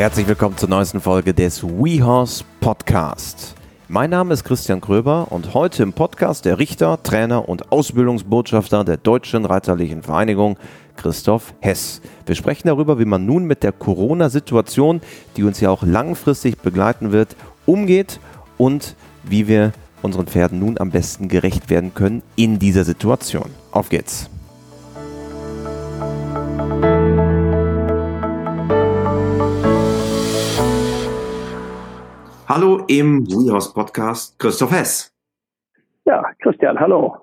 Herzlich willkommen zur neuesten Folge des WeHorse Podcast. Mein Name ist Christian Kröber und heute im Podcast der Richter, Trainer und Ausbildungsbotschafter der Deutschen Reiterlichen Vereinigung, Christoph Hess. Wir sprechen darüber, wie man nun mit der Corona-Situation, die uns ja auch langfristig begleiten wird, umgeht und wie wir unseren Pferden nun am besten gerecht werden können in dieser Situation. Auf geht's! Hallo im WeHorse Podcast, Christoph Hess. Ja, Christian, hallo.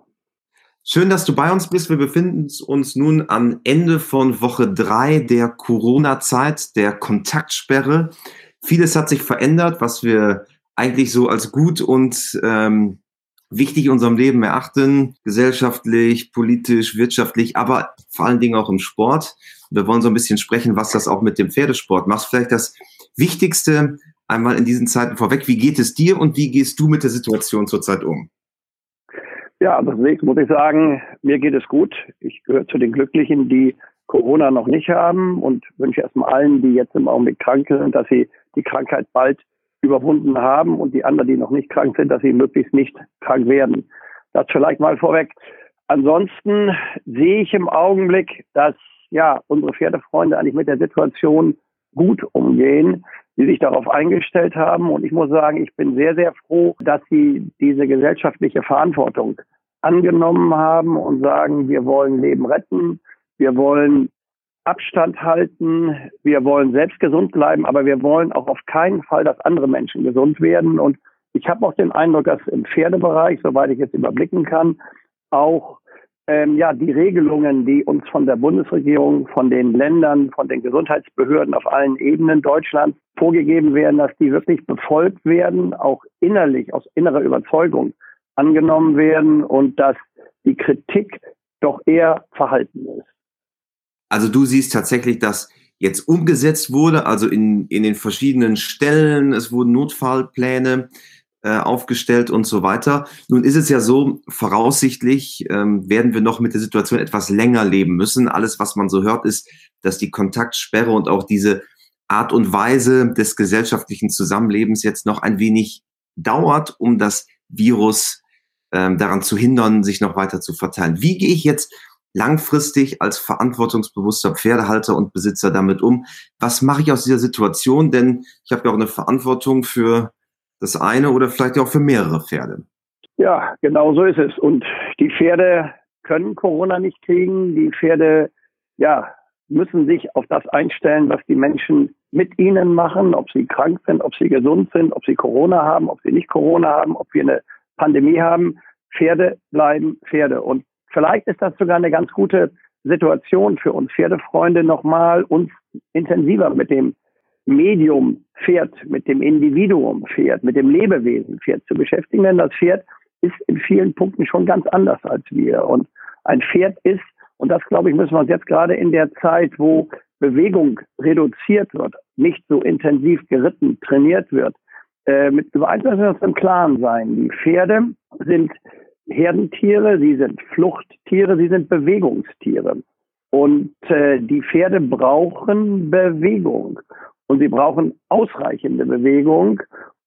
Schön, dass du bei uns bist. Wir befinden uns nun am Ende von Woche drei der Corona-Zeit, der Kontaktsperre. Vieles hat sich verändert, was wir eigentlich so als gut und ähm, wichtig in unserem Leben erachten, gesellschaftlich, politisch, wirtschaftlich, aber vor allen Dingen auch im Sport. Wir wollen so ein bisschen sprechen, was das auch mit dem Pferdesport macht. Vielleicht das Wichtigste einmal in diesen Zeiten vorweg. Wie geht es dir und wie gehst du mit der Situation zurzeit um? Ja, zunächst muss ich sagen, mir geht es gut. Ich gehöre zu den Glücklichen, die Corona noch nicht haben und wünsche erstmal allen, die jetzt im Augenblick krank sind, dass sie die Krankheit bald überwunden haben und die anderen, die noch nicht krank sind, dass sie möglichst nicht krank werden. Das vielleicht mal vorweg. Ansonsten sehe ich im Augenblick, dass ja unsere Pferdefreunde eigentlich mit der Situation gut umgehen, die sich darauf eingestellt haben. Und ich muss sagen, ich bin sehr, sehr froh, dass sie diese gesellschaftliche Verantwortung angenommen haben und sagen, wir wollen Leben retten, wir wollen Abstand halten, wir wollen selbst gesund bleiben, aber wir wollen auch auf keinen Fall, dass andere Menschen gesund werden. Und ich habe auch den Eindruck, dass im Pferdebereich, soweit ich jetzt überblicken kann, auch ähm, ja, die Regelungen, die uns von der Bundesregierung, von den Ländern, von den Gesundheitsbehörden auf allen Ebenen Deutschlands vorgegeben werden, dass die wirklich befolgt werden, auch innerlich, aus innerer Überzeugung angenommen werden und dass die Kritik doch eher verhalten ist. Also du siehst tatsächlich, dass jetzt umgesetzt wurde, also in, in den verschiedenen Stellen, es wurden Notfallpläne äh, aufgestellt und so weiter. Nun ist es ja so, voraussichtlich ähm, werden wir noch mit der Situation etwas länger leben müssen. Alles, was man so hört, ist, dass die Kontaktsperre und auch diese Art und Weise des gesellschaftlichen Zusammenlebens jetzt noch ein wenig dauert, um das Virus ähm, daran zu hindern, sich noch weiter zu verteilen. Wie gehe ich jetzt langfristig als verantwortungsbewusster Pferdehalter und Besitzer damit um? Was mache ich aus dieser Situation? Denn ich habe ja auch eine Verantwortung für das eine oder vielleicht auch für mehrere Pferde. Ja, genau so ist es. Und die Pferde können Corona nicht kriegen. Die Pferde, ja, müssen sich auf das einstellen, was die Menschen mit ihnen machen, ob sie krank sind, ob sie gesund sind, ob sie Corona haben, ob sie nicht Corona haben, ob wir eine Pandemie haben. Pferde bleiben Pferde. Und vielleicht ist das sogar eine ganz gute Situation für uns Pferdefreunde, nochmal uns intensiver mit dem Medium Pferd, mit dem Individuum Pferd, mit dem Lebewesen Pferd zu beschäftigen, denn das Pferd ist in vielen Punkten schon ganz anders als wir. Und ein Pferd ist, und das glaube ich, müssen wir uns jetzt gerade in der Zeit, wo Bewegung reduziert wird, nicht so intensiv geritten, trainiert wird, äh, mit über eins im Klaren sein. Die Pferde sind Herdentiere, sie sind Fluchttiere, sie sind Bewegungstiere. Und äh, die Pferde brauchen Bewegung und sie brauchen ausreichende Bewegung.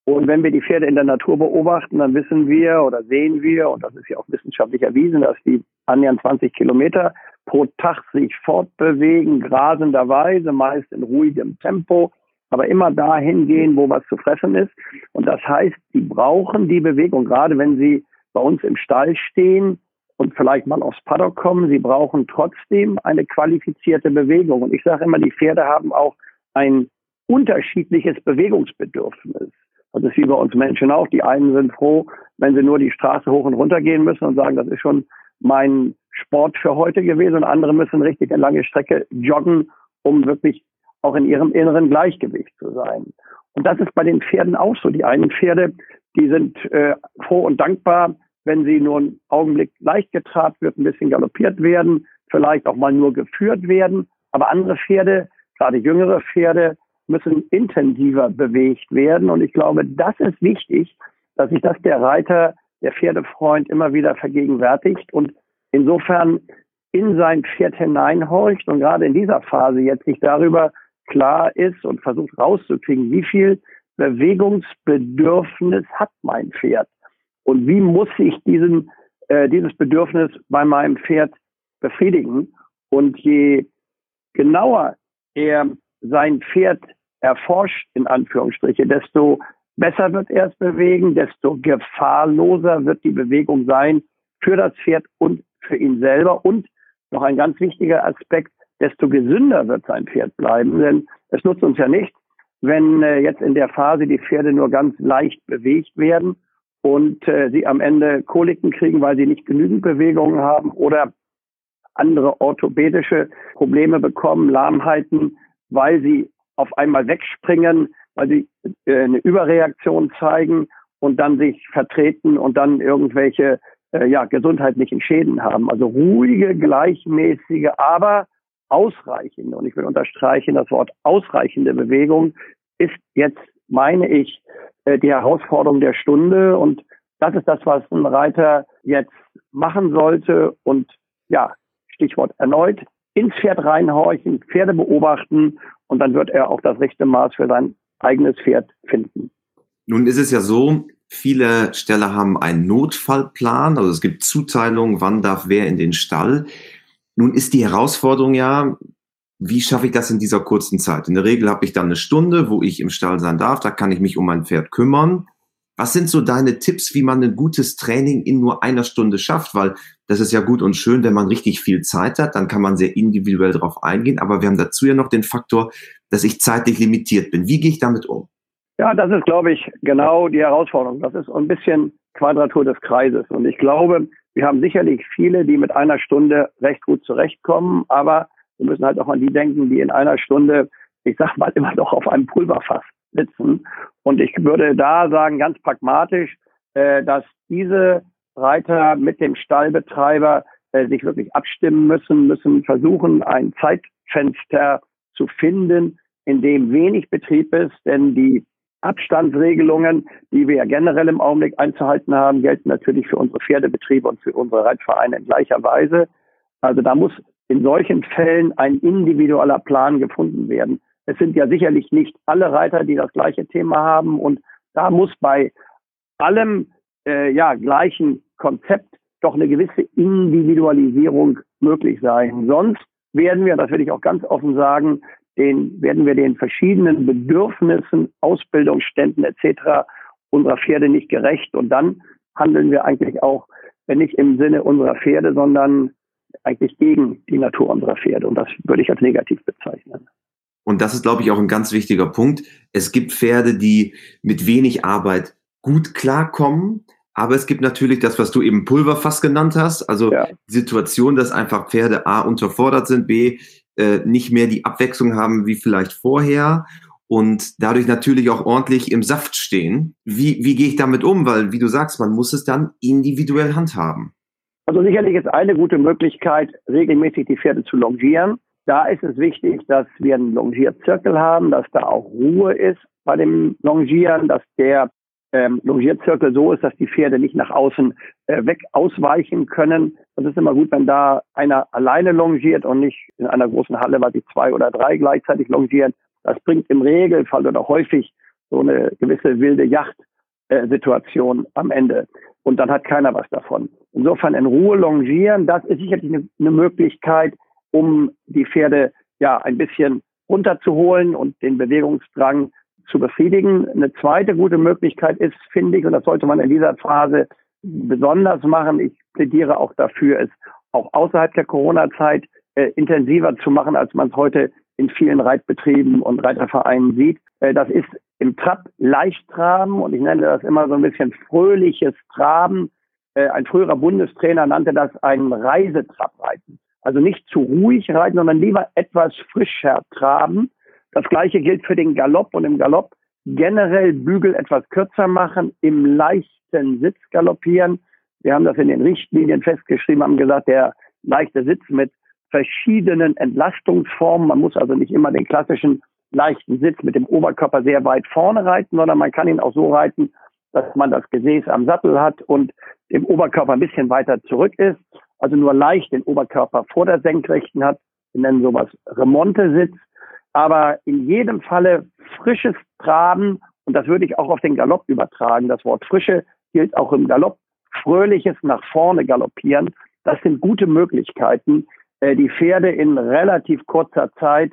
Und wenn wir die Pferde in der Natur beobachten, dann wissen wir oder sehen wir, und das ist ja auch wissenschaftlich erwiesen, dass die annähernd 20 Kilometer pro Tag sich fortbewegen, grasenderweise, meist in ruhigem Tempo, aber immer dahin gehen, wo was zu fressen ist. Und das heißt, die brauchen die Bewegung, gerade wenn sie bei uns im Stall stehen und vielleicht mal aufs Paddock kommen. Sie brauchen trotzdem eine qualifizierte Bewegung. Und ich sage immer, die Pferde haben auch ein unterschiedliches Bewegungsbedürfnis. Das ist wie bei uns Menschen auch. Die einen sind froh, wenn sie nur die Straße hoch und runter gehen müssen und sagen, das ist schon mein Sport für heute gewesen. Und andere müssen richtig eine lange Strecke joggen, um wirklich auch in ihrem inneren Gleichgewicht zu sein. Und das ist bei den Pferden auch so. Die einen Pferde, die sind äh, froh und dankbar, wenn sie nur einen Augenblick leicht getrabt wird, ein bisschen galoppiert werden, vielleicht auch mal nur geführt werden. Aber andere Pferde, gerade jüngere Pferde, müssen intensiver bewegt werden. Und ich glaube, das ist wichtig, dass sich das der Reiter, der Pferdefreund immer wieder vergegenwärtigt und insofern in sein Pferd hineinhorcht und gerade in dieser Phase jetzt sich darüber klar ist und versucht rauszukriegen, wie viel Bewegungsbedürfnis hat mein Pferd und wie muss ich diesen, äh, dieses Bedürfnis bei meinem Pferd befriedigen. Und je genauer er sein Pferd erforscht, in Anführungsstriche, desto besser wird er es bewegen, desto gefahrloser wird die Bewegung sein für das Pferd und für ihn selber. Und noch ein ganz wichtiger Aspekt, desto gesünder wird sein Pferd bleiben. Denn es nutzt uns ja nicht, wenn äh, jetzt in der Phase die Pferde nur ganz leicht bewegt werden und äh, sie am Ende Koliken kriegen, weil sie nicht genügend Bewegungen haben oder andere orthopädische Probleme bekommen, Lahmheiten, weil sie auf einmal wegspringen, weil sie äh, eine Überreaktion zeigen und dann sich vertreten und dann irgendwelche äh, ja, gesundheitlichen Schäden haben. Also ruhige, gleichmäßige, aber ausreichende, und ich will unterstreichen, das Wort ausreichende Bewegung ist jetzt, meine ich, äh, die Herausforderung der Stunde. Und das ist das, was ein Reiter jetzt machen sollte. Und ja, Stichwort erneut, ins Pferd reinhorchen, Pferde beobachten und dann wird er auch das rechte Maß für sein eigenes Pferd finden. Nun ist es ja so, viele Ställe haben einen Notfallplan, also es gibt Zuteilungen, wann darf wer in den Stall. Nun ist die Herausforderung ja, wie schaffe ich das in dieser kurzen Zeit? In der Regel habe ich dann eine Stunde, wo ich im Stall sein darf, da kann ich mich um mein Pferd kümmern. Was sind so deine Tipps, wie man ein gutes Training in nur einer Stunde schafft? Weil das ist ja gut und schön, wenn man richtig viel Zeit hat, dann kann man sehr individuell darauf eingehen. Aber wir haben dazu ja noch den Faktor, dass ich zeitlich limitiert bin. Wie gehe ich damit um? Ja, das ist, glaube ich, genau die Herausforderung. Das ist ein bisschen Quadratur des Kreises. Und ich glaube, wir haben sicherlich viele, die mit einer Stunde recht gut zurechtkommen, aber wir müssen halt auch an die denken, die in einer Stunde, ich sag mal, immer noch auf einem Pulverfass sitzen. Und ich würde da sagen, ganz pragmatisch, äh, dass diese Reiter mit dem Stallbetreiber äh, sich wirklich abstimmen müssen, müssen versuchen, ein Zeitfenster zu finden, in dem wenig Betrieb ist, denn die Abstandsregelungen, die wir ja generell im Augenblick einzuhalten haben, gelten natürlich für unsere Pferdebetriebe und für unsere Reitvereine in gleicher Weise. Also da muss in solchen Fällen ein individueller Plan gefunden werden. Es sind ja sicherlich nicht alle Reiter, die das gleiche Thema haben und da muss bei allem äh, ja gleichen Konzept doch eine gewisse Individualisierung möglich sein. Sonst werden wir, das will ich auch ganz offen sagen, den, werden wir den verschiedenen Bedürfnissen, Ausbildungsständen etc. unserer Pferde nicht gerecht und dann handeln wir eigentlich auch, wenn nicht im Sinne unserer Pferde, sondern eigentlich gegen die Natur unserer Pferde. Und das würde ich als negativ bezeichnen. Und das ist, glaube ich, auch ein ganz wichtiger Punkt. Es gibt Pferde, die mit wenig Arbeit gut klarkommen. Aber es gibt natürlich das, was du eben Pulverfass genannt hast. Also ja. Situation, dass einfach Pferde A unterfordert sind, B äh, nicht mehr die Abwechslung haben wie vielleicht vorher und dadurch natürlich auch ordentlich im Saft stehen. Wie, wie gehe ich damit um? Weil, wie du sagst, man muss es dann individuell handhaben. Also sicherlich ist eine gute Möglichkeit, regelmäßig die Pferde zu longieren. Da ist es wichtig, dass wir einen Longierzirkel haben, dass da auch Ruhe ist bei dem Longieren, dass der ähm, Longierzirkel so ist, dass die Pferde nicht nach außen äh, weg ausweichen können. Das ist immer gut, wenn da einer alleine longiert und nicht in einer großen Halle, weil die zwei oder drei gleichzeitig longieren. Das bringt im Regelfall oder häufig so eine gewisse wilde Jagd-Situation äh, am Ende und dann hat keiner was davon. Insofern in Ruhe longieren, das ist sicherlich eine, eine Möglichkeit, um die Pferde ja ein bisschen runterzuholen und den Bewegungsdrang zu befriedigen. Eine zweite gute Möglichkeit ist, finde ich, und das sollte man in dieser Phase besonders machen. Ich plädiere auch dafür, es auch außerhalb der Corona-Zeit äh, intensiver zu machen, als man es heute in vielen Reitbetrieben und Reitervereinen sieht. Äh, das ist im Trab leicht traben und ich nenne das immer so ein bisschen fröhliches Traben. Äh, ein früherer Bundestrainer nannte das ein Reisetrabreiten. Also nicht zu ruhig reiten, sondern lieber etwas frischer traben. Das gleiche gilt für den Galopp und im Galopp generell Bügel etwas kürzer machen, im leichten Sitz galoppieren. Wir haben das in den Richtlinien festgeschrieben, haben gesagt, der leichte Sitz mit verschiedenen Entlastungsformen. Man muss also nicht immer den klassischen leichten Sitz mit dem Oberkörper sehr weit vorne reiten, sondern man kann ihn auch so reiten, dass man das Gesäß am Sattel hat und dem Oberkörper ein bisschen weiter zurück ist. Also nur leicht den Oberkörper vor der Senkrechten hat. Wir nennen sowas Remonte-Sitz. Aber in jedem Falle frisches Traben, und das würde ich auch auf den Galopp übertragen. Das Wort Frische gilt auch im Galopp. Fröhliches nach vorne galoppieren. Das sind gute Möglichkeiten, äh, die Pferde in relativ kurzer Zeit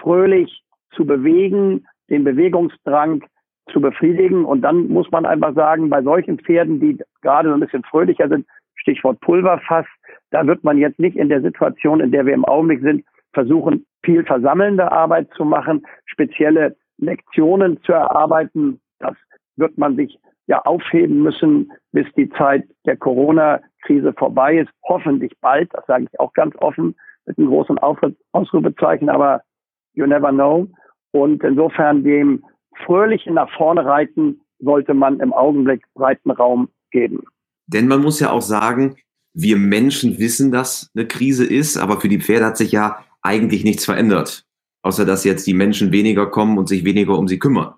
fröhlich zu bewegen, den Bewegungsdrang zu befriedigen. Und dann muss man einfach sagen, bei solchen Pferden, die gerade so ein bisschen fröhlicher sind, Stichwort Pulverfass, da wird man jetzt nicht in der Situation, in der wir im Augenblick sind, versuchen, viel versammelnde Arbeit zu machen, spezielle Lektionen zu erarbeiten. Das wird man sich ja aufheben müssen, bis die Zeit der Corona-Krise vorbei ist. Hoffentlich bald, das sage ich auch ganz offen, mit einem großen Ausrufezeichen, aber you never know. Und insofern dem fröhlichen nach vorne reiten sollte man im Augenblick breiten Raum geben. Denn man muss ja auch sagen, wir Menschen wissen, dass eine Krise ist, aber für die Pferde hat sich ja eigentlich nichts verändert. Außer dass jetzt die Menschen weniger kommen und sich weniger um sie kümmern.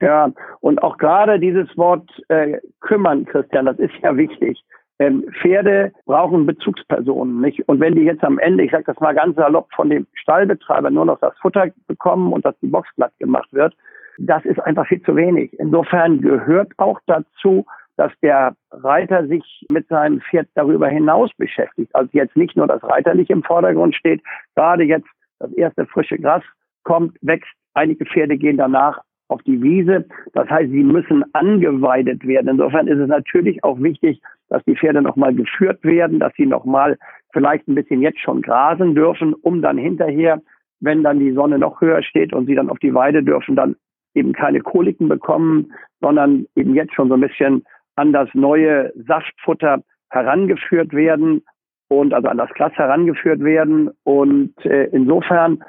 Ja, und auch gerade dieses Wort äh, kümmern, Christian, das ist ja wichtig. Ähm, Pferde brauchen Bezugspersonen, nicht? Und wenn die jetzt am Ende, ich sage das mal ganz salopp, von dem Stallbetreiber nur noch das Futter bekommen und dass die Box glatt gemacht wird, das ist einfach viel zu wenig. Insofern gehört auch dazu, dass der Reiter sich mit seinem Pferd darüber hinaus beschäftigt. Also jetzt nicht nur das Reiterliche im Vordergrund steht, gerade jetzt das erste frische Gras kommt, wächst, einige Pferde gehen danach auf die Wiese. Das heißt, sie müssen angeweidet werden. Insofern ist es natürlich auch wichtig, dass die Pferde nochmal geführt werden, dass sie nochmal vielleicht ein bisschen jetzt schon grasen dürfen, um dann hinterher, wenn dann die Sonne noch höher steht und sie dann auf die Weide dürfen, dann eben keine Koliken bekommen, sondern eben jetzt schon so ein bisschen an das neue Saftfutter herangeführt werden und also an das Glas herangeführt werden. Und äh, insofern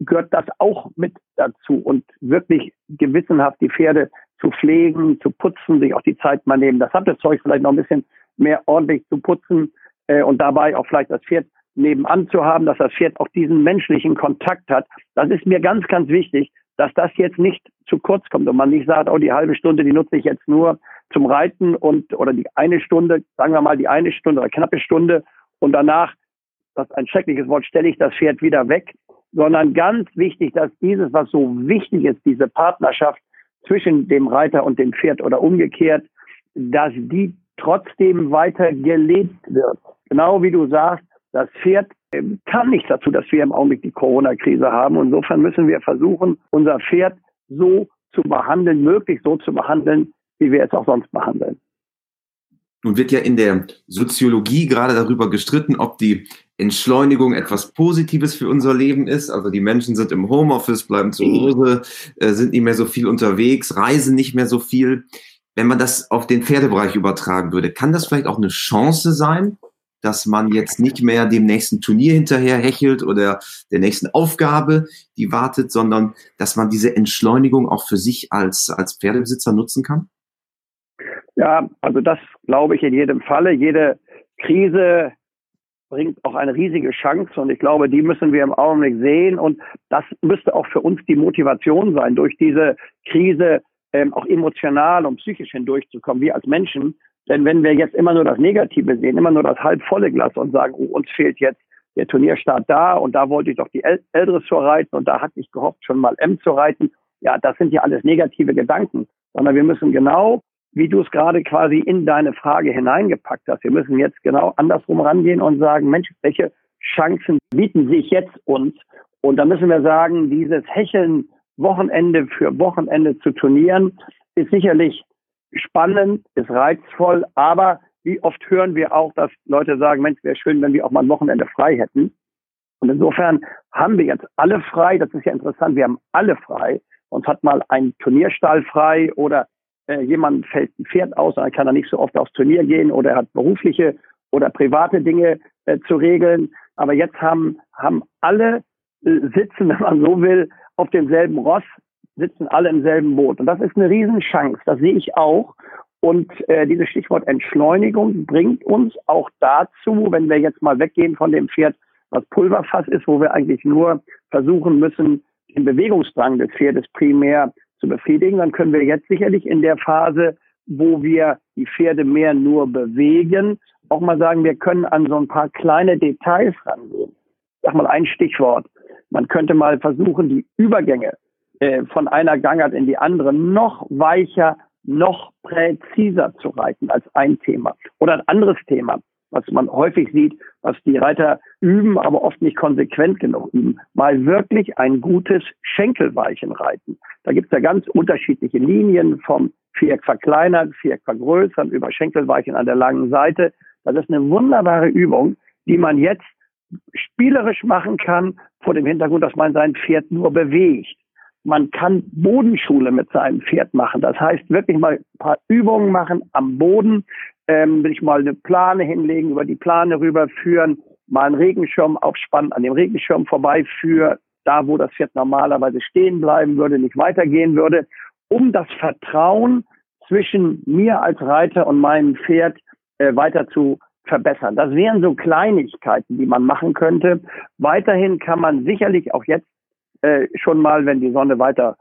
gehört das auch mit dazu und wirklich gewissenhaft die Pferde zu pflegen, zu putzen, sich auch die Zeit mal nehmen. Das hat das Zeug vielleicht noch ein bisschen mehr ordentlich zu putzen äh, und dabei auch vielleicht das Pferd nebenan zu haben, dass das Pferd auch diesen menschlichen Kontakt hat. Das ist mir ganz, ganz wichtig, dass das jetzt nicht zu kurz kommt und man nicht sagt, oh, die halbe Stunde, die nutze ich jetzt nur zum Reiten und oder die eine Stunde, sagen wir mal die eine Stunde oder knappe Stunde und danach, das ist ein schreckliches Wort, stelle ich das Pferd wieder weg, sondern ganz wichtig, dass dieses, was so wichtig ist, diese Partnerschaft zwischen dem Reiter und dem Pferd oder umgekehrt, dass die trotzdem weiter gelebt wird. Genau wie du sagst, das Pferd kann nichts dazu, dass wir im Augenblick die Corona-Krise haben. Insofern müssen wir versuchen, unser Pferd so zu behandeln, möglichst so zu behandeln, wie wir es auch sonst behandeln. Nun wird ja in der Soziologie gerade darüber gestritten, ob die Entschleunigung etwas Positives für unser Leben ist. Also die Menschen sind im Homeoffice, bleiben zu Hause, äh, sind nicht mehr so viel unterwegs, reisen nicht mehr so viel. Wenn man das auf den Pferdebereich übertragen würde, kann das vielleicht auch eine Chance sein, dass man jetzt nicht mehr dem nächsten Turnier hinterher hechelt oder der nächsten Aufgabe, die wartet, sondern dass man diese Entschleunigung auch für sich als, als Pferdebesitzer nutzen kann? Ja, also das glaube ich in jedem Falle. Jede Krise bringt auch eine riesige Chance und ich glaube, die müssen wir im Augenblick sehen und das müsste auch für uns die Motivation sein, durch diese Krise ähm, auch emotional und psychisch hindurchzukommen, wir als Menschen, denn wenn wir jetzt immer nur das Negative sehen, immer nur das halbvolle Glas und sagen, oh, uns fehlt jetzt der Turnierstart da und da wollte ich doch die Ältere reiten und da hatte ich gehofft, schon mal M zu reiten. Ja, das sind ja alles negative Gedanken, sondern wir müssen genau, wie du es gerade quasi in deine Frage hineingepackt hast, wir müssen jetzt genau andersrum rangehen und sagen, Mensch, welche Chancen bieten sich jetzt uns? Und da müssen wir sagen, dieses Hecheln Wochenende für Wochenende zu turnieren, ist sicherlich spannend, ist reizvoll, aber wie oft hören wir auch, dass Leute sagen, Mensch, wäre schön, wenn wir auch mal ein Wochenende frei hätten. Und insofern haben wir jetzt alle frei, das ist ja interessant, wir haben alle frei. Uns hat mal ein Turnierstall frei oder äh, jemand fällt ein Pferd aus, dann kann er nicht so oft aufs Turnier gehen oder er hat berufliche oder private Dinge äh, zu regeln. Aber jetzt haben, haben alle äh, sitzen, wenn man so will, auf demselben Ross sitzen alle im selben Boot. Und das ist eine Riesenchance, das sehe ich auch. Und äh, dieses Stichwort Entschleunigung bringt uns auch dazu, wenn wir jetzt mal weggehen von dem Pferd, was Pulverfass ist, wo wir eigentlich nur versuchen müssen, den Bewegungsdrang des Pferdes primär zu befriedigen, dann können wir jetzt sicherlich in der Phase, wo wir die Pferde mehr nur bewegen, auch mal sagen, wir können an so ein paar kleine Details rangehen. Ich sag mal ein Stichwort. Man könnte mal versuchen, die Übergänge äh, von einer Gangart in die andere noch weicher, noch präziser zu reiten als ein Thema. Oder ein anderes Thema, was man häufig sieht, was die Reiter üben, aber oft nicht konsequent genug üben. Mal wirklich ein gutes Schenkelweichen reiten. Da gibt es ja ganz unterschiedliche Linien vom Viereck verkleinern, Viereck vergrößern, über Schenkelweichen an der langen Seite. Das ist eine wunderbare Übung, die man jetzt spielerisch machen kann, vor dem Hintergrund, dass man sein Pferd nur bewegt. Man kann Bodenschule mit seinem Pferd machen. Das heißt, wirklich mal ein paar Übungen machen am Boden, ähm, will ich mal eine Plane hinlegen, über die Plane rüberführen, mal einen Regenschirm aufspannen, an dem Regenschirm vorbeiführen, da wo das Pferd normalerweise stehen bleiben würde, nicht weitergehen würde, um das Vertrauen zwischen mir als Reiter und meinem Pferd äh, weiter zu verbessern. Das wären so Kleinigkeiten, die man machen könnte. Weiterhin kann man sicherlich auch jetzt äh, schon mal, wenn die Sonne weiter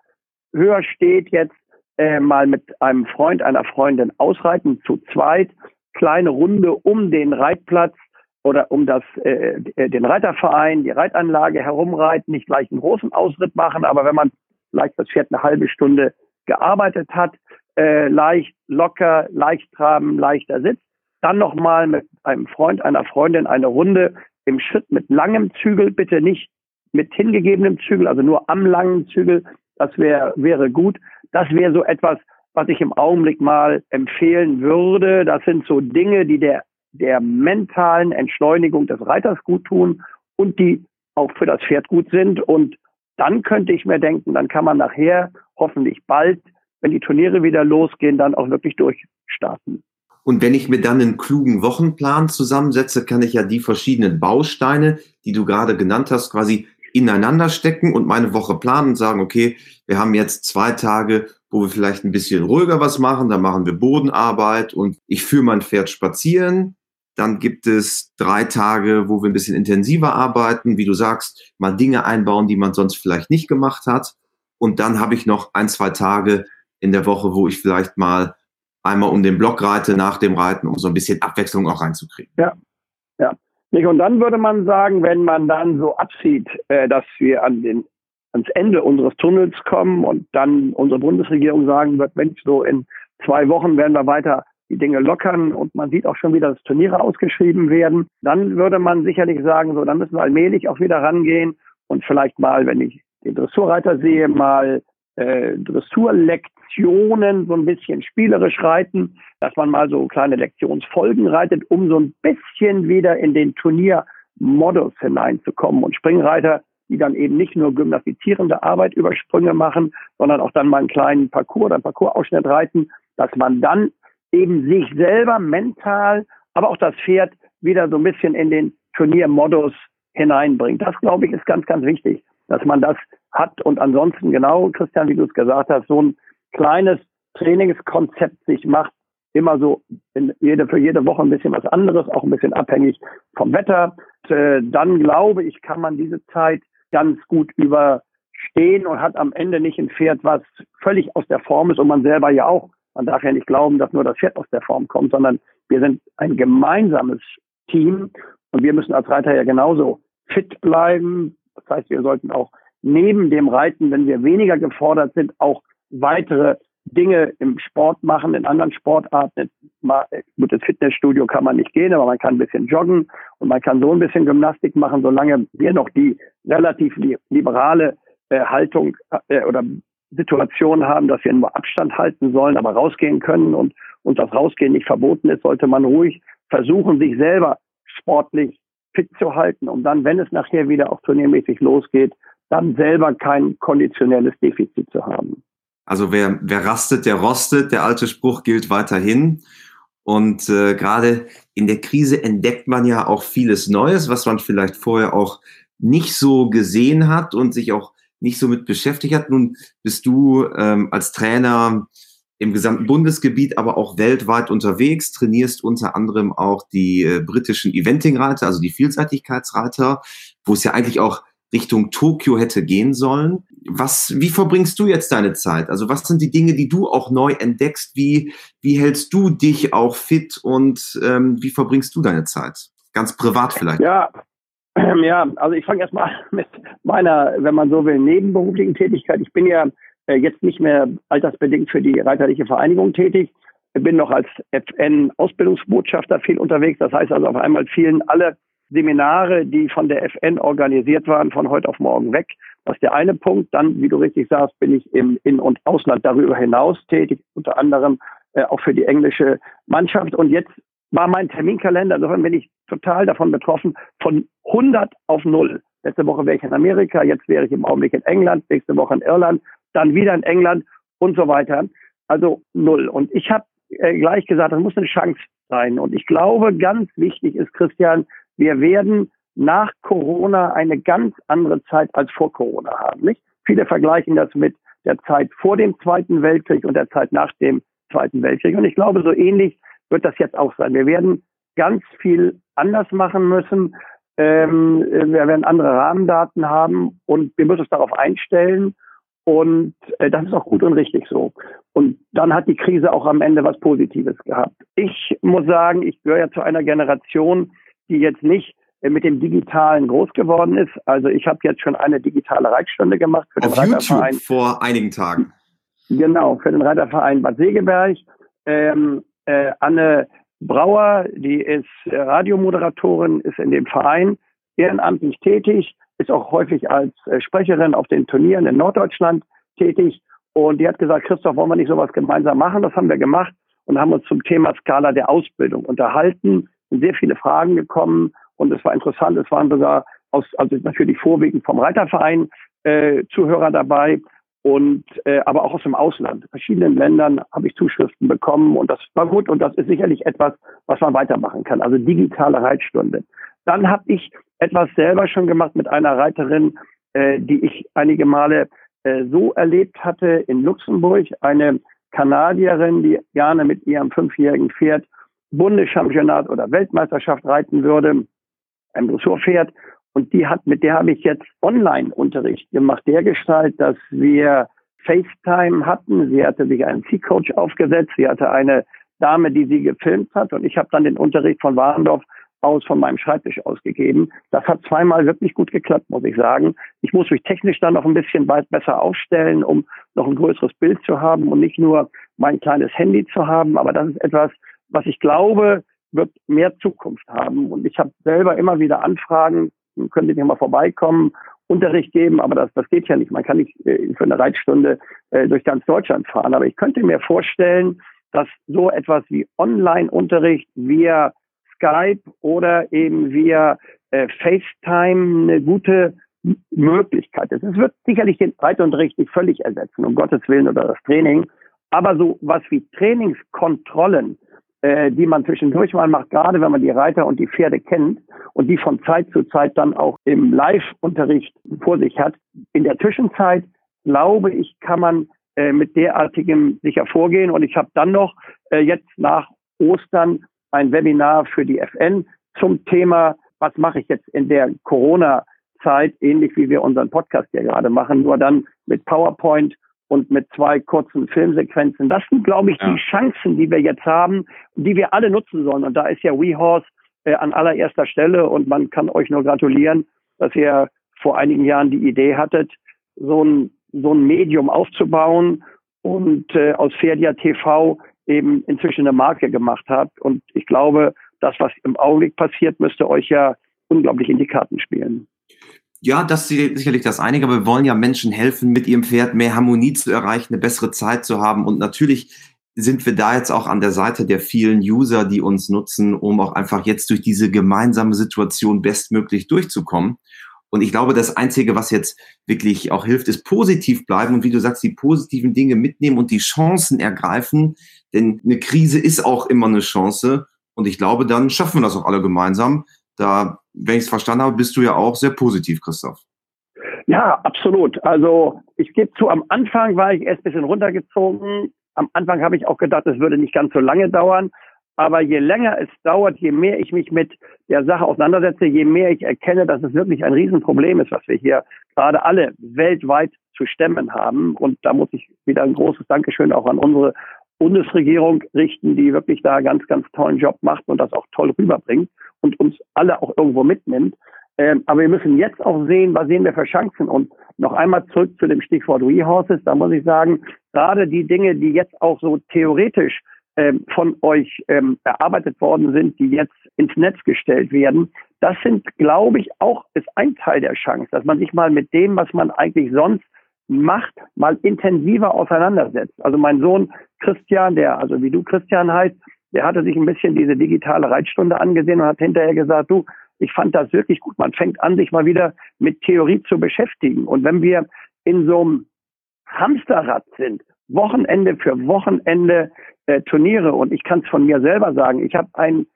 höher steht, jetzt äh, mal mit einem Freund, einer Freundin ausreiten, zu zweit, kleine Runde um den Reitplatz oder um das, äh, den Reiterverein, die Reitanlage herumreiten, nicht gleich einen großen Ausritt machen, aber wenn man vielleicht das Pferd eine halbe Stunde gearbeitet hat, äh, leicht, locker, leicht traben, leichter Sitz, dann nochmal mit einem Freund, einer Freundin eine Runde im Schritt mit langem Zügel, bitte nicht mit hingegebenem Zügel, also nur am langen Zügel, das wäre wäre gut. Das wäre so etwas, was ich im Augenblick mal empfehlen würde. Das sind so Dinge, die der, der mentalen Entschleunigung des Reiters gut tun und die auch für das Pferd gut sind. Und dann könnte ich mir denken, dann kann man nachher hoffentlich bald, wenn die Turniere wieder losgehen, dann auch wirklich durchstarten. Und wenn ich mir dann einen klugen Wochenplan zusammensetze, kann ich ja die verschiedenen Bausteine, die du gerade genannt hast, quasi ineinander stecken und meine Woche planen und sagen, okay, wir haben jetzt zwei Tage, wo wir vielleicht ein bisschen ruhiger was machen, dann machen wir Bodenarbeit und ich führe mein Pferd spazieren. Dann gibt es drei Tage, wo wir ein bisschen intensiver arbeiten, wie du sagst, mal Dinge einbauen, die man sonst vielleicht nicht gemacht hat. Und dann habe ich noch ein, zwei Tage in der Woche, wo ich vielleicht mal einmal um den Block reite nach dem Reiten, um so ein bisschen Abwechslung auch reinzukriegen. Ja, ja. Und dann würde man sagen, wenn man dann so absieht, äh, dass wir an den, ans Ende unseres Tunnels kommen und dann unsere Bundesregierung sagen wird, Mensch, so in zwei Wochen werden wir weiter die Dinge lockern und man sieht auch schon wieder, dass Turniere ausgeschrieben werden, dann würde man sicherlich sagen, so, dann müssen wir allmählich auch wieder rangehen und vielleicht mal, wenn ich den Dressurreiter sehe, mal äh, Dressurlektionen so ein bisschen spielerisch reiten, dass man mal so kleine Lektionsfolgen reitet, um so ein bisschen wieder in den Turniermodus hineinzukommen. Und Springreiter, die dann eben nicht nur gymnastizierende Arbeit über Sprünge machen, sondern auch dann mal einen kleinen Parcours oder einen Parcoursausschnitt reiten, dass man dann eben sich selber mental, aber auch das Pferd wieder so ein bisschen in den Turniermodus hineinbringt. Das, glaube ich, ist ganz, ganz wichtig, dass man das hat. Und ansonsten genau, Christian, wie du es gesagt hast, so ein kleines Trainingskonzept sich macht, immer so in jede, für jede Woche ein bisschen was anderes, auch ein bisschen abhängig vom Wetter. Und, äh, dann glaube ich, kann man diese Zeit ganz gut überstehen und hat am Ende nicht ein Pferd, was völlig aus der Form ist und man selber ja auch. Man darf ja nicht glauben, dass nur das Pferd aus der Form kommt, sondern wir sind ein gemeinsames Team und wir müssen als Reiter ja genauso fit bleiben. Das heißt, wir sollten auch neben dem Reiten, wenn wir weniger gefordert sind, auch weitere Dinge im Sport machen, in anderen Sportarten. Gut, ins Fitnessstudio kann man nicht gehen, aber man kann ein bisschen joggen und man kann so ein bisschen Gymnastik machen, solange wir noch die relativ liberale äh, Haltung äh, oder Situation haben, dass wir nur Abstand halten sollen, aber rausgehen können und uns das Rausgehen nicht verboten ist, sollte man ruhig versuchen, sich selber sportlich fit zu halten, um dann, wenn es nachher wieder auch turniermäßig losgeht, dann selber kein konditionelles Defizit zu haben. Also wer, wer rastet, der rostet. Der alte Spruch gilt weiterhin. Und äh, gerade in der Krise entdeckt man ja auch vieles Neues, was man vielleicht vorher auch nicht so gesehen hat und sich auch nicht so mit beschäftigt hat. Nun bist du ähm, als Trainer im gesamten Bundesgebiet, aber auch weltweit unterwegs, trainierst unter anderem auch die äh, britischen Eventing-Reiter, also die Vielseitigkeitsreiter, wo es ja eigentlich auch Richtung Tokio hätte gehen sollen. Was, wie verbringst du jetzt deine Zeit? Also was sind die Dinge, die du auch neu entdeckst? Wie, wie hältst du dich auch fit und ähm, wie verbringst du deine Zeit? Ganz privat vielleicht. Ja, Ja, also ich fange erstmal mit meiner, wenn man so will, nebenberuflichen Tätigkeit. Ich bin ja äh, jetzt nicht mehr altersbedingt für die Reiterliche Vereinigung tätig. Ich bin noch als FN-Ausbildungsbotschafter viel unterwegs. Das heißt also auf einmal fielen alle Seminare, die von der FN organisiert waren, von heute auf morgen weg. Das ist der eine Punkt. Dann, wie du richtig sagst, bin ich im In- und Ausland darüber hinaus tätig, unter anderem äh, auch für die englische Mannschaft. Und jetzt war mein Terminkalender, insofern bin ich total davon betroffen, von 100 auf 0. Letzte Woche wäre ich in Amerika, jetzt wäre ich im Augenblick in England, nächste Woche in Irland, dann wieder in England und so weiter. Also null. Und ich habe äh, gleich gesagt, das muss eine Chance sein. Und ich glaube, ganz wichtig ist, Christian, wir werden nach Corona eine ganz andere Zeit als vor Corona haben. Nicht? Viele vergleichen das mit der Zeit vor dem Zweiten Weltkrieg und der Zeit nach dem Zweiten Weltkrieg. Und ich glaube, so ähnlich wird das jetzt auch sein. Wir werden ganz viel anders machen müssen. Ähm, wir werden andere Rahmendaten haben und wir müssen uns darauf einstellen. Und äh, das ist auch gut und richtig so. Und dann hat die Krise auch am Ende was Positives gehabt. Ich muss sagen, ich gehöre ja zu einer Generation, die jetzt nicht äh, mit dem Digitalen groß geworden ist. Also ich habe jetzt schon eine digitale Reitstunde gemacht für den Auf Reiterverein. YouTube vor einigen Tagen. Genau, für den Reiterverein Bad Segeberg. Ähm, äh, Anne Brauer, die ist äh, Radiomoderatorin, ist in dem Verein ehrenamtlich tätig, ist auch häufig als äh, Sprecherin auf den Turnieren in Norddeutschland tätig. Und die hat gesagt, Christoph, wollen wir nicht sowas gemeinsam machen? Das haben wir gemacht und haben uns zum Thema Skala der Ausbildung unterhalten. Sehr viele Fragen gekommen und es war interessant. Es waren sogar aus, also natürlich vorwiegend vom Reiterverein äh, Zuhörer dabei und äh, aber auch aus dem Ausland. In verschiedenen Ländern habe ich Zuschriften bekommen und das war gut und das ist sicherlich etwas, was man weitermachen kann. Also digitale Reitstunde. Dann habe ich etwas selber schon gemacht mit einer Reiterin, äh, die ich einige Male äh, so erlebt hatte in Luxemburg. Eine Kanadierin, die gerne mit ihrem fünfjährigen Pferd Bundeschampionat oder Weltmeisterschaft reiten würde, ein Dressurpferd. Und die hat, mit der habe ich jetzt Online-Unterricht gemacht, der Gestalt, dass wir FaceTime hatten. Sie hatte sich einen C-Coach aufgesetzt. Sie hatte eine Dame, die sie gefilmt hat. Und ich habe dann den Unterricht von Warendorf aus von meinem Schreibtisch ausgegeben. Das hat zweimal wirklich gut geklappt, muss ich sagen. Ich muss mich technisch dann noch ein bisschen weit besser aufstellen, um noch ein größeres Bild zu haben und nicht nur mein kleines Handy zu haben. Aber das ist etwas, was ich glaube, wird mehr Zukunft haben. Und ich habe selber immer wieder Anfragen, können Sie nicht mal vorbeikommen, Unterricht geben, aber das, das geht ja nicht. Man kann nicht äh, für eine Reitstunde äh, durch ganz Deutschland fahren. Aber ich könnte mir vorstellen, dass so etwas wie Online-Unterricht via Skype oder eben via äh, FaceTime eine gute Möglichkeit ist. Es wird sicherlich den Reitunterricht nicht völlig ersetzen, um Gottes Willen oder das Training. Aber so was wie Trainingskontrollen, äh, die man zwischendurch mal macht, gerade wenn man die Reiter und die Pferde kennt und die von Zeit zu Zeit dann auch im Live-Unterricht vor sich hat. In der Zwischenzeit, glaube ich, kann man äh, mit derartigem sicher vorgehen. Und ich habe dann noch äh, jetzt nach Ostern ein Webinar für die FN zum Thema, was mache ich jetzt in der Corona-Zeit, ähnlich wie wir unseren Podcast hier gerade machen, nur dann mit PowerPoint und mit zwei kurzen Filmsequenzen. Das sind, glaube ich, ja. die Chancen, die wir jetzt haben, die wir alle nutzen sollen. Und da ist ja WeHorse äh, an allererster Stelle und man kann euch nur gratulieren, dass ihr vor einigen Jahren die Idee hattet, so ein, so ein Medium aufzubauen und äh, aus Ferdia TV eben inzwischen eine Marke gemacht habt. Und ich glaube, das, was im Augenblick passiert, müsste euch ja unglaublich in die Karten spielen. Ja, das ist sicherlich das einige, aber wir wollen ja Menschen helfen, mit ihrem Pferd mehr Harmonie zu erreichen, eine bessere Zeit zu haben. Und natürlich sind wir da jetzt auch an der Seite der vielen User, die uns nutzen, um auch einfach jetzt durch diese gemeinsame Situation bestmöglich durchzukommen. Und ich glaube, das Einzige, was jetzt wirklich auch hilft, ist positiv bleiben und wie du sagst, die positiven Dinge mitnehmen und die Chancen ergreifen. Denn eine Krise ist auch immer eine Chance. Und ich glaube, dann schaffen wir das auch alle gemeinsam. Da, wenn ich es verstanden habe, bist du ja auch sehr positiv, Christoph. Ja, absolut. Also ich gebe zu, am Anfang war ich erst ein bisschen runtergezogen. Am Anfang habe ich auch gedacht, es würde nicht ganz so lange dauern. Aber je länger es dauert, je mehr ich mich mit der Sache auseinandersetze, je mehr ich erkenne, dass es wirklich ein Riesenproblem ist, was wir hier gerade alle weltweit zu stemmen haben. Und da muss ich wieder ein großes Dankeschön auch an unsere Bundesregierung richten, die wirklich da ganz, ganz tollen Job macht und das auch toll rüberbringt und uns alle auch irgendwo mitnimmt. Ähm, aber wir müssen jetzt auch sehen, was sehen wir für Chancen. Und noch einmal zurück zu dem Stichwort WeHorses. Da muss ich sagen, gerade die Dinge, die jetzt auch so theoretisch ähm, von euch ähm, erarbeitet worden sind, die jetzt ins Netz gestellt werden, das sind, glaube ich, auch ist ein Teil der Chance, dass man sich mal mit dem, was man eigentlich sonst macht, mal intensiver auseinandersetzt. Also mein Sohn Christian, der, also wie du Christian heißt, der hatte sich ein bisschen diese digitale Reitstunde angesehen und hat hinterher gesagt, du, ich fand das wirklich gut. Man fängt an, sich mal wieder mit Theorie zu beschäftigen. Und wenn wir in so einem Hamsterrad sind, Wochenende für Wochenende äh, Turniere, und ich kann es von mir selber sagen, ich habe einen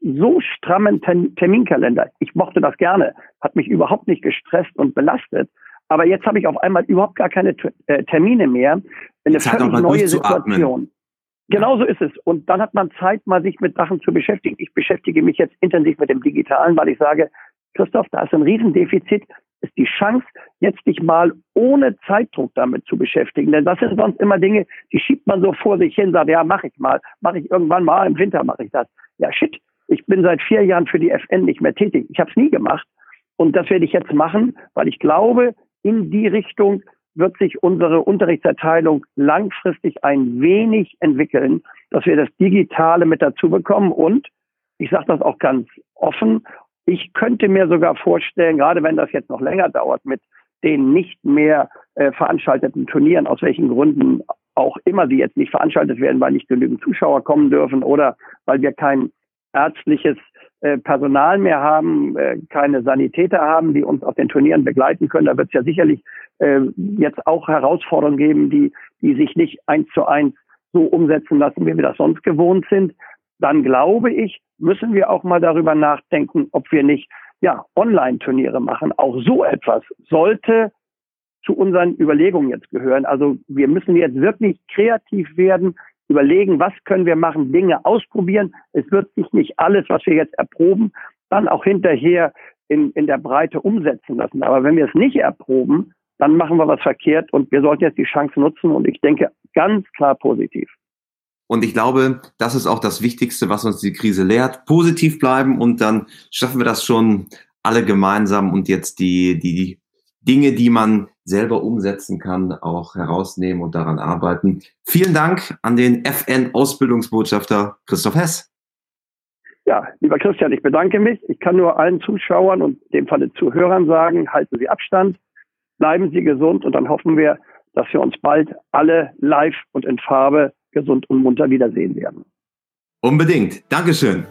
so strammen Terminkalender. Ich mochte das gerne, hat mich überhaupt nicht gestresst und belastet. Aber jetzt habe ich auf einmal überhaupt gar keine äh, Termine mehr. Eine Zeit völlig neue Situation. Genauso ist es. Und dann hat man Zeit, mal sich mit Sachen zu beschäftigen. Ich beschäftige mich jetzt intensiv mit dem Digitalen, weil ich sage, Christoph, da ist ein Riesendefizit. Ist die Chance, jetzt dich mal ohne Zeitdruck damit zu beschäftigen. Denn das sind sonst immer Dinge, die schiebt man so vor sich hin, sagt, ja, mache ich mal. Mache ich irgendwann mal, im Winter mache ich das. Ja, shit. Ich bin seit vier Jahren für die FN nicht mehr tätig. Ich habe es nie gemacht. Und das werde ich jetzt machen, weil ich glaube, in die Richtung wird sich unsere Unterrichtserteilung langfristig ein wenig entwickeln, dass wir das Digitale mit dazu bekommen. Und ich sage das auch ganz offen, ich könnte mir sogar vorstellen, gerade wenn das jetzt noch länger dauert, mit den nicht mehr äh, veranstalteten Turnieren, aus welchen Gründen auch immer sie jetzt nicht veranstaltet werden, weil nicht genügend Zuschauer kommen dürfen oder weil wir kein ärztliches Personal mehr haben, äh, keine Sanitäter haben, die uns auf den Turnieren begleiten können. Da wird es ja sicherlich äh, jetzt auch Herausforderungen geben, die, die sich nicht eins zu eins so umsetzen lassen, wie wir das sonst gewohnt sind. Dann glaube ich, müssen wir auch mal darüber nachdenken, ob wir nicht ja, Online-Turniere machen. Auch so etwas sollte zu unseren Überlegungen jetzt gehören. Also wir müssen jetzt wirklich kreativ werden, überlegen, was können wir machen, Dinge ausprobieren. Es wird sich nicht alles, was wir jetzt erproben, dann auch hinterher in, in der Breite umsetzen lassen. Aber wenn wir es nicht erproben, dann machen wir was verkehrt und wir sollten jetzt die Chance nutzen und ich denke ganz klar positiv. Und ich glaube, das ist auch das Wichtigste, was uns die Krise lehrt. Positiv bleiben und dann schaffen wir das schon alle gemeinsam und jetzt die, die Dinge, die man selber umsetzen kann, auch herausnehmen und daran arbeiten. Vielen Dank an den FN-Ausbildungsbotschafter Christoph Hess. Ja, lieber Christian, ich bedanke mich. Ich kann nur allen Zuschauern und in dem Falle Zuhörern sagen, halten Sie Abstand, bleiben Sie gesund und dann hoffen wir, dass wir uns bald alle live und in Farbe gesund und munter wiedersehen werden. Unbedingt. Dankeschön.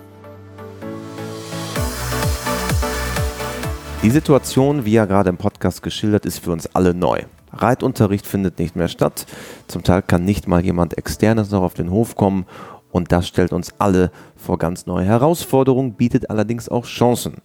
Die Situation, wie ja gerade im Podcast geschildert, ist für uns alle neu. Reitunterricht findet nicht mehr statt. Zum Teil kann nicht mal jemand externes noch auf den Hof kommen. Und das stellt uns alle vor ganz neue Herausforderungen, bietet allerdings auch Chancen.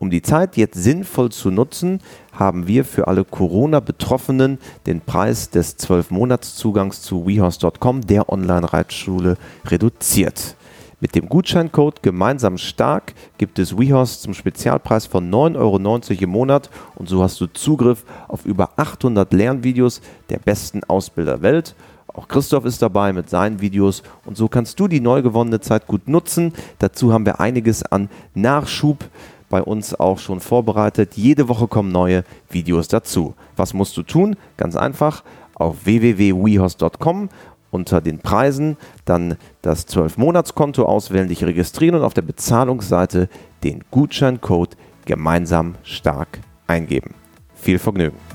Um die Zeit jetzt sinnvoll zu nutzen, haben wir für alle Corona-Betroffenen den Preis des 12-Monats-Zugangs zu WeHorse.com, der Online-Reitschule, reduziert. Mit dem Gutscheincode Gemeinsam Stark gibt es WeHorse zum Spezialpreis von 9,90 Euro im Monat und so hast du Zugriff auf über 800 Lernvideos der besten Ausbilder der Welt. Auch Christoph ist dabei mit seinen Videos und so kannst du die neu gewonnene Zeit gut nutzen. Dazu haben wir einiges an Nachschub bei uns auch schon vorbereitet. Jede Woche kommen neue Videos dazu. Was musst du tun? Ganz einfach auf www.wehorse.com unter den Preisen dann das 12-Monats-Konto auswählen, dich registrieren und auf der Bezahlungsseite den Gutscheincode gemeinsam stark eingeben. Viel Vergnügen!